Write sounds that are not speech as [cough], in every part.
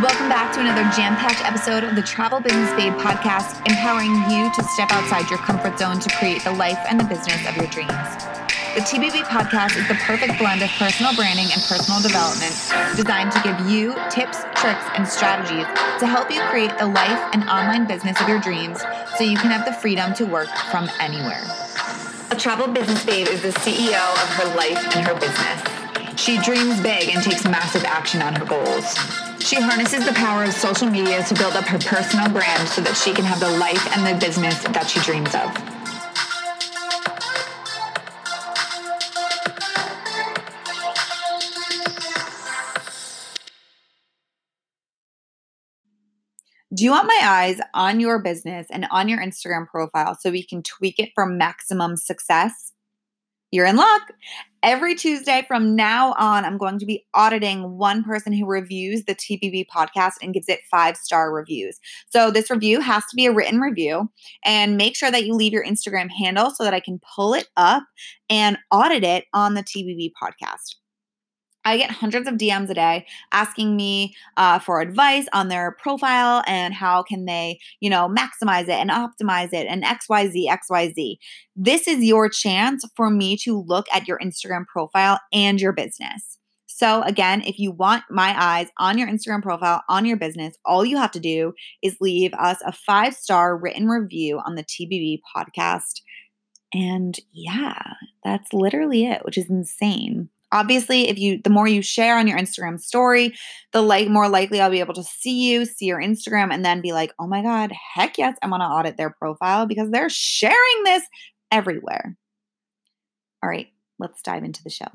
Welcome back to another jam packed episode of the Travel Business Babe podcast, empowering you to step outside your comfort zone to create the life and the business of your dreams. The TBB podcast is the perfect blend of personal branding and personal development designed to give you tips, tricks, and strategies to help you create the life and online business of your dreams so you can have the freedom to work from anywhere. A travel business babe is the CEO of her life and her business. She dreams big and takes massive action on her goals. She harnesses the power of social media to build up her personal brand so that she can have the life and the business that she dreams of. Do you want my eyes on your business and on your Instagram profile so we can tweak it for maximum success? You're in luck. Every Tuesday from now on, I'm going to be auditing one person who reviews the TBB podcast and gives it five star reviews. So, this review has to be a written review and make sure that you leave your Instagram handle so that I can pull it up and audit it on the TBB podcast. I get hundreds of DMs a day asking me uh, for advice on their profile and how can they, you know, maximize it and optimize it and XYZ, XYZ. This is your chance for me to look at your Instagram profile and your business. So, again, if you want my eyes on your Instagram profile, on your business, all you have to do is leave us a five star written review on the TBB podcast. And yeah, that's literally it, which is insane obviously if you the more you share on your instagram story the like more likely i'll be able to see you see your instagram and then be like oh my god heck yes i want to audit their profile because they're sharing this everywhere all right let's dive into the show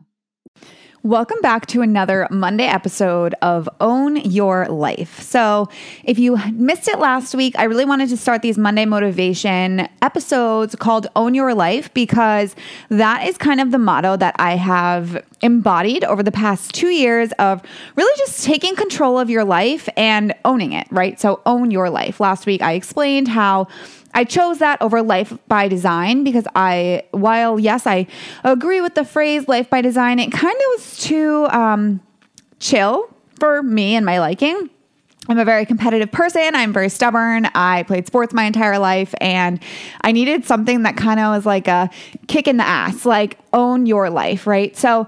Welcome back to another Monday episode of Own Your Life. So, if you missed it last week, I really wanted to start these Monday motivation episodes called Own Your Life because that is kind of the motto that I have embodied over the past two years of really just taking control of your life and owning it, right? So, own your life. Last week, I explained how I chose that over life by design because I, while yes, I agree with the phrase life by design, it kind of was too um, chill for me and my liking. I'm a very competitive person. I'm very stubborn. I played sports my entire life and I needed something that kind of was like a kick in the ass, like own your life, right? So,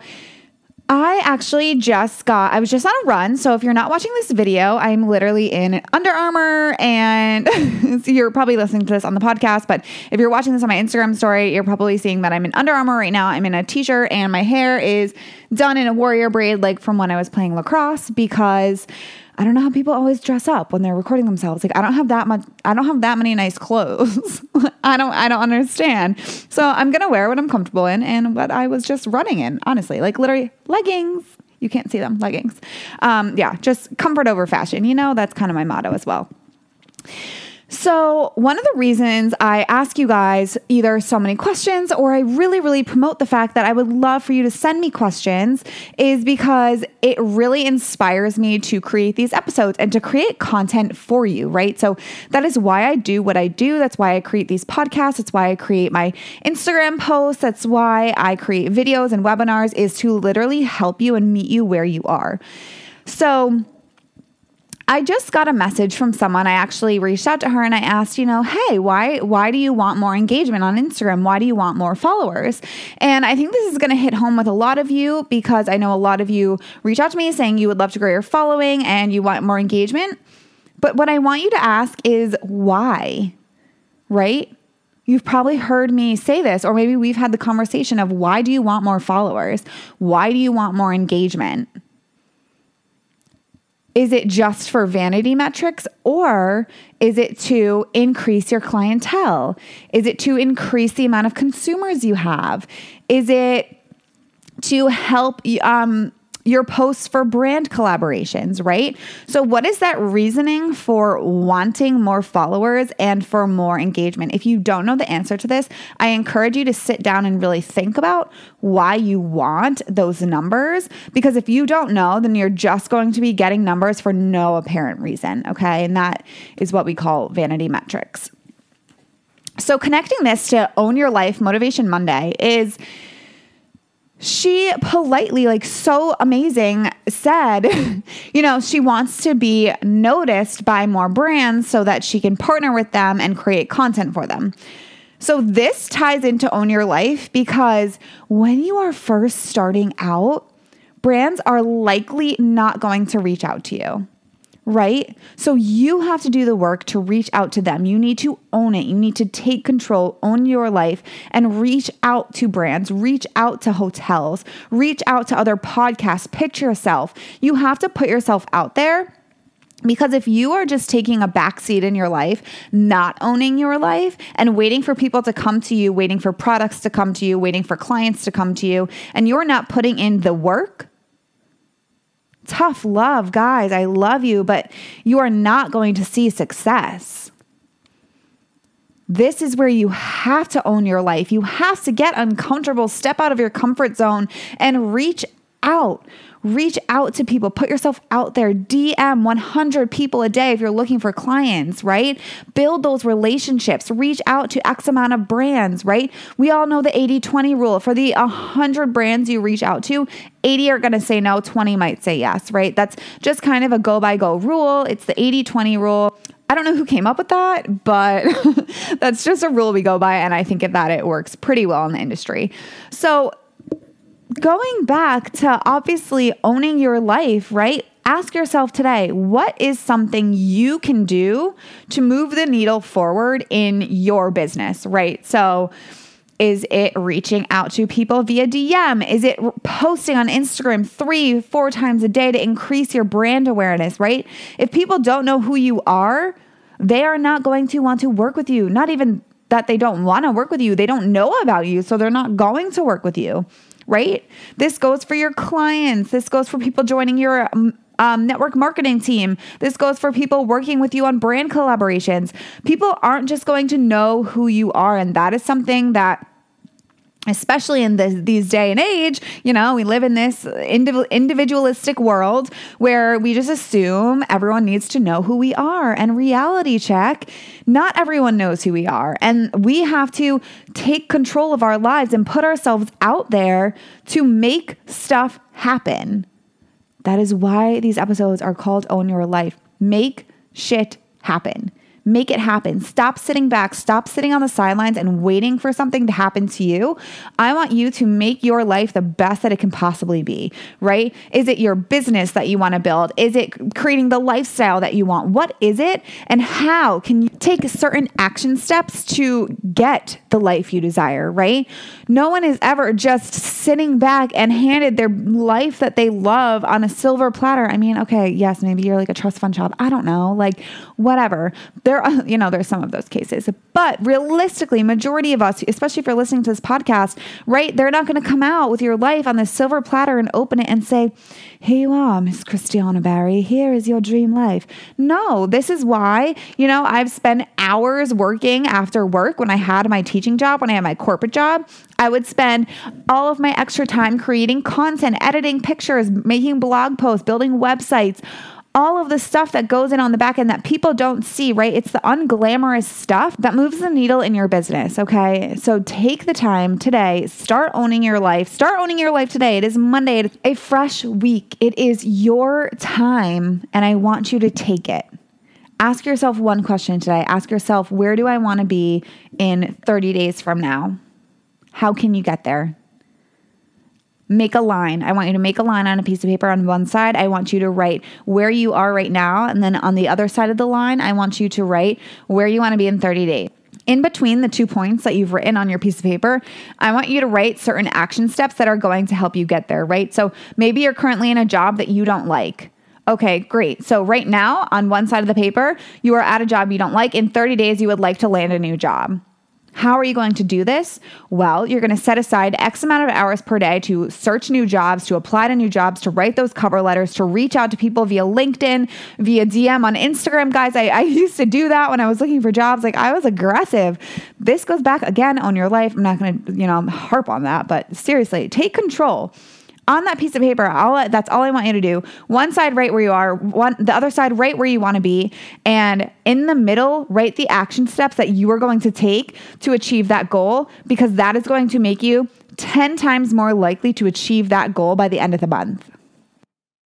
I actually just got, I was just on a run. So if you're not watching this video, I'm literally in Under Armour and [laughs] so you're probably listening to this on the podcast. But if you're watching this on my Instagram story, you're probably seeing that I'm in Under Armour right now. I'm in a t shirt and my hair is done in a warrior braid, like from when I was playing lacrosse, because I don't know how people always dress up when they're recording themselves. Like I don't have that much I don't have that many nice clothes. [laughs] I don't I don't understand. So I'm going to wear what I'm comfortable in and what I was just running in, honestly. Like literally leggings. You can't see them, leggings. Um, yeah, just comfort over fashion. You know, that's kind of my motto as well. So, one of the reasons I ask you guys either so many questions or I really, really promote the fact that I would love for you to send me questions is because it really inspires me to create these episodes and to create content for you, right? So, that is why I do what I do. That's why I create these podcasts. That's why I create my Instagram posts. That's why I create videos and webinars, is to literally help you and meet you where you are. So, I just got a message from someone. I actually reached out to her and I asked, you know, hey, why why do you want more engagement on Instagram? Why do you want more followers? And I think this is going to hit home with a lot of you because I know a lot of you reach out to me saying you would love to grow your following and you want more engagement. But what I want you to ask is why? Right? You've probably heard me say this, or maybe we've had the conversation of why do you want more followers? Why do you want more engagement? Is it just for vanity metrics or is it to increase your clientele? Is it to increase the amount of consumers you have? Is it to help um, your posts for brand collaborations, right? So, what is that reasoning for wanting more followers and for more engagement? If you don't know the answer to this, I encourage you to sit down and really think about why you want those numbers. Because if you don't know, then you're just going to be getting numbers for no apparent reason, okay? And that is what we call vanity metrics. So, connecting this to Own Your Life Motivation Monday is she politely, like so amazing, said, [laughs] you know, she wants to be noticed by more brands so that she can partner with them and create content for them. So, this ties into Own Your Life because when you are first starting out, brands are likely not going to reach out to you right? So you have to do the work to reach out to them. You need to own it. You need to take control, own your life, and reach out to brands, reach out to hotels, reach out to other podcasts, pitch yourself. You have to put yourself out there. Because if you are just taking a backseat in your life, not owning your life, and waiting for people to come to you, waiting for products to come to you, waiting for clients to come to you, and you're not putting in the work, tough love, guys. I love you, but you are not going to see success. This is where you have to own your life. You have to get uncomfortable, step out of your comfort zone, and reach out reach out to people, put yourself out there, DM 100 people a day if you're looking for clients, right? Build those relationships, reach out to X amount of brands, right? We all know the 80 20 rule. For the 100 brands you reach out to, 80 are going to say no, 20 might say yes, right? That's just kind of a go by go rule. It's the 80 20 rule. I don't know who came up with that, but [laughs] that's just a rule we go by. And I think that it works pretty well in the industry. So, going back to obviously owning your life, right? Ask yourself today, what is something you can do to move the needle forward in your business, right? So, is it reaching out to people via DM? Is it posting on Instagram three, four times a day to increase your brand awareness, right? If people don't know who you are, they are not going to want to work with you. Not even that they don't want to work with you, they don't know about you, so they're not going to work with you right? This goes for your clients. This goes for people joining your um, um, network marketing team. This goes for people working with you on brand collaborations. People aren't just going to know who you are. And that is something that especially in this, these day and age, you know, we live in this individualistic world where we just assume everyone needs to know who we are. And reality check, not everyone knows who we are. And we have to take control of our lives and put ourselves out there to make stuff happen. That is why these episodes are called Own Your Life. Make shit happen. Make it happen. Stop sitting back. Stop sitting on the sidelines and waiting for something to happen to you. I want you to make your life the best that it can possibly be, right? Is it your business that you want to build? Is it creating the lifestyle that you want? What is it? And how can you take certain action steps to get the life you desire, right? No one is ever just sitting back and handed their life that they love on a silver platter. I mean, okay, yes, maybe you're like a trust fund child. I don't know, like whatever. There there are, you know, there's some of those cases, but realistically, majority of us, especially if you're listening to this podcast, right, they're not going to come out with your life on this silver platter and open it and say, here you are, Miss Christiana Barry. Here is your dream life. No, this is why, you know, I've spent hours working after work when I had my teaching job, when I had my corporate job. I would spend all of my extra time creating content, editing pictures, making blog posts, building websites all of the stuff that goes in on the back end that people don't see, right? It's the unglamorous stuff that moves the needle in your business, okay? So take the time today, start owning your life. Start owning your life today. It is Monday, it's a fresh week. It is your time, and I want you to take it. Ask yourself one question today. Ask yourself, where do I want to be in 30 days from now? How can you get there? Make a line. I want you to make a line on a piece of paper on one side. I want you to write where you are right now. And then on the other side of the line, I want you to write where you want to be in 30 days. In between the two points that you've written on your piece of paper, I want you to write certain action steps that are going to help you get there, right? So maybe you're currently in a job that you don't like. Okay, great. So, right now, on one side of the paper, you are at a job you don't like. In 30 days, you would like to land a new job. How are you going to do this? Well, you're going to set aside X amount of hours per day to search new jobs, to apply to new jobs, to write those cover letters, to reach out to people via LinkedIn, via DM on Instagram. Guys, I, I [laughs] used to do that when I was looking for jobs. Like I was aggressive. This goes back again on your life. I'm not going to, you know, harp on that, but seriously, take control on that piece of paper, all that's all I want you to do. One side right where you are, one the other side right where you want to be, and in the middle, write the action steps that you are going to take to achieve that goal because that is going to make you 10 times more likely to achieve that goal by the end of the month.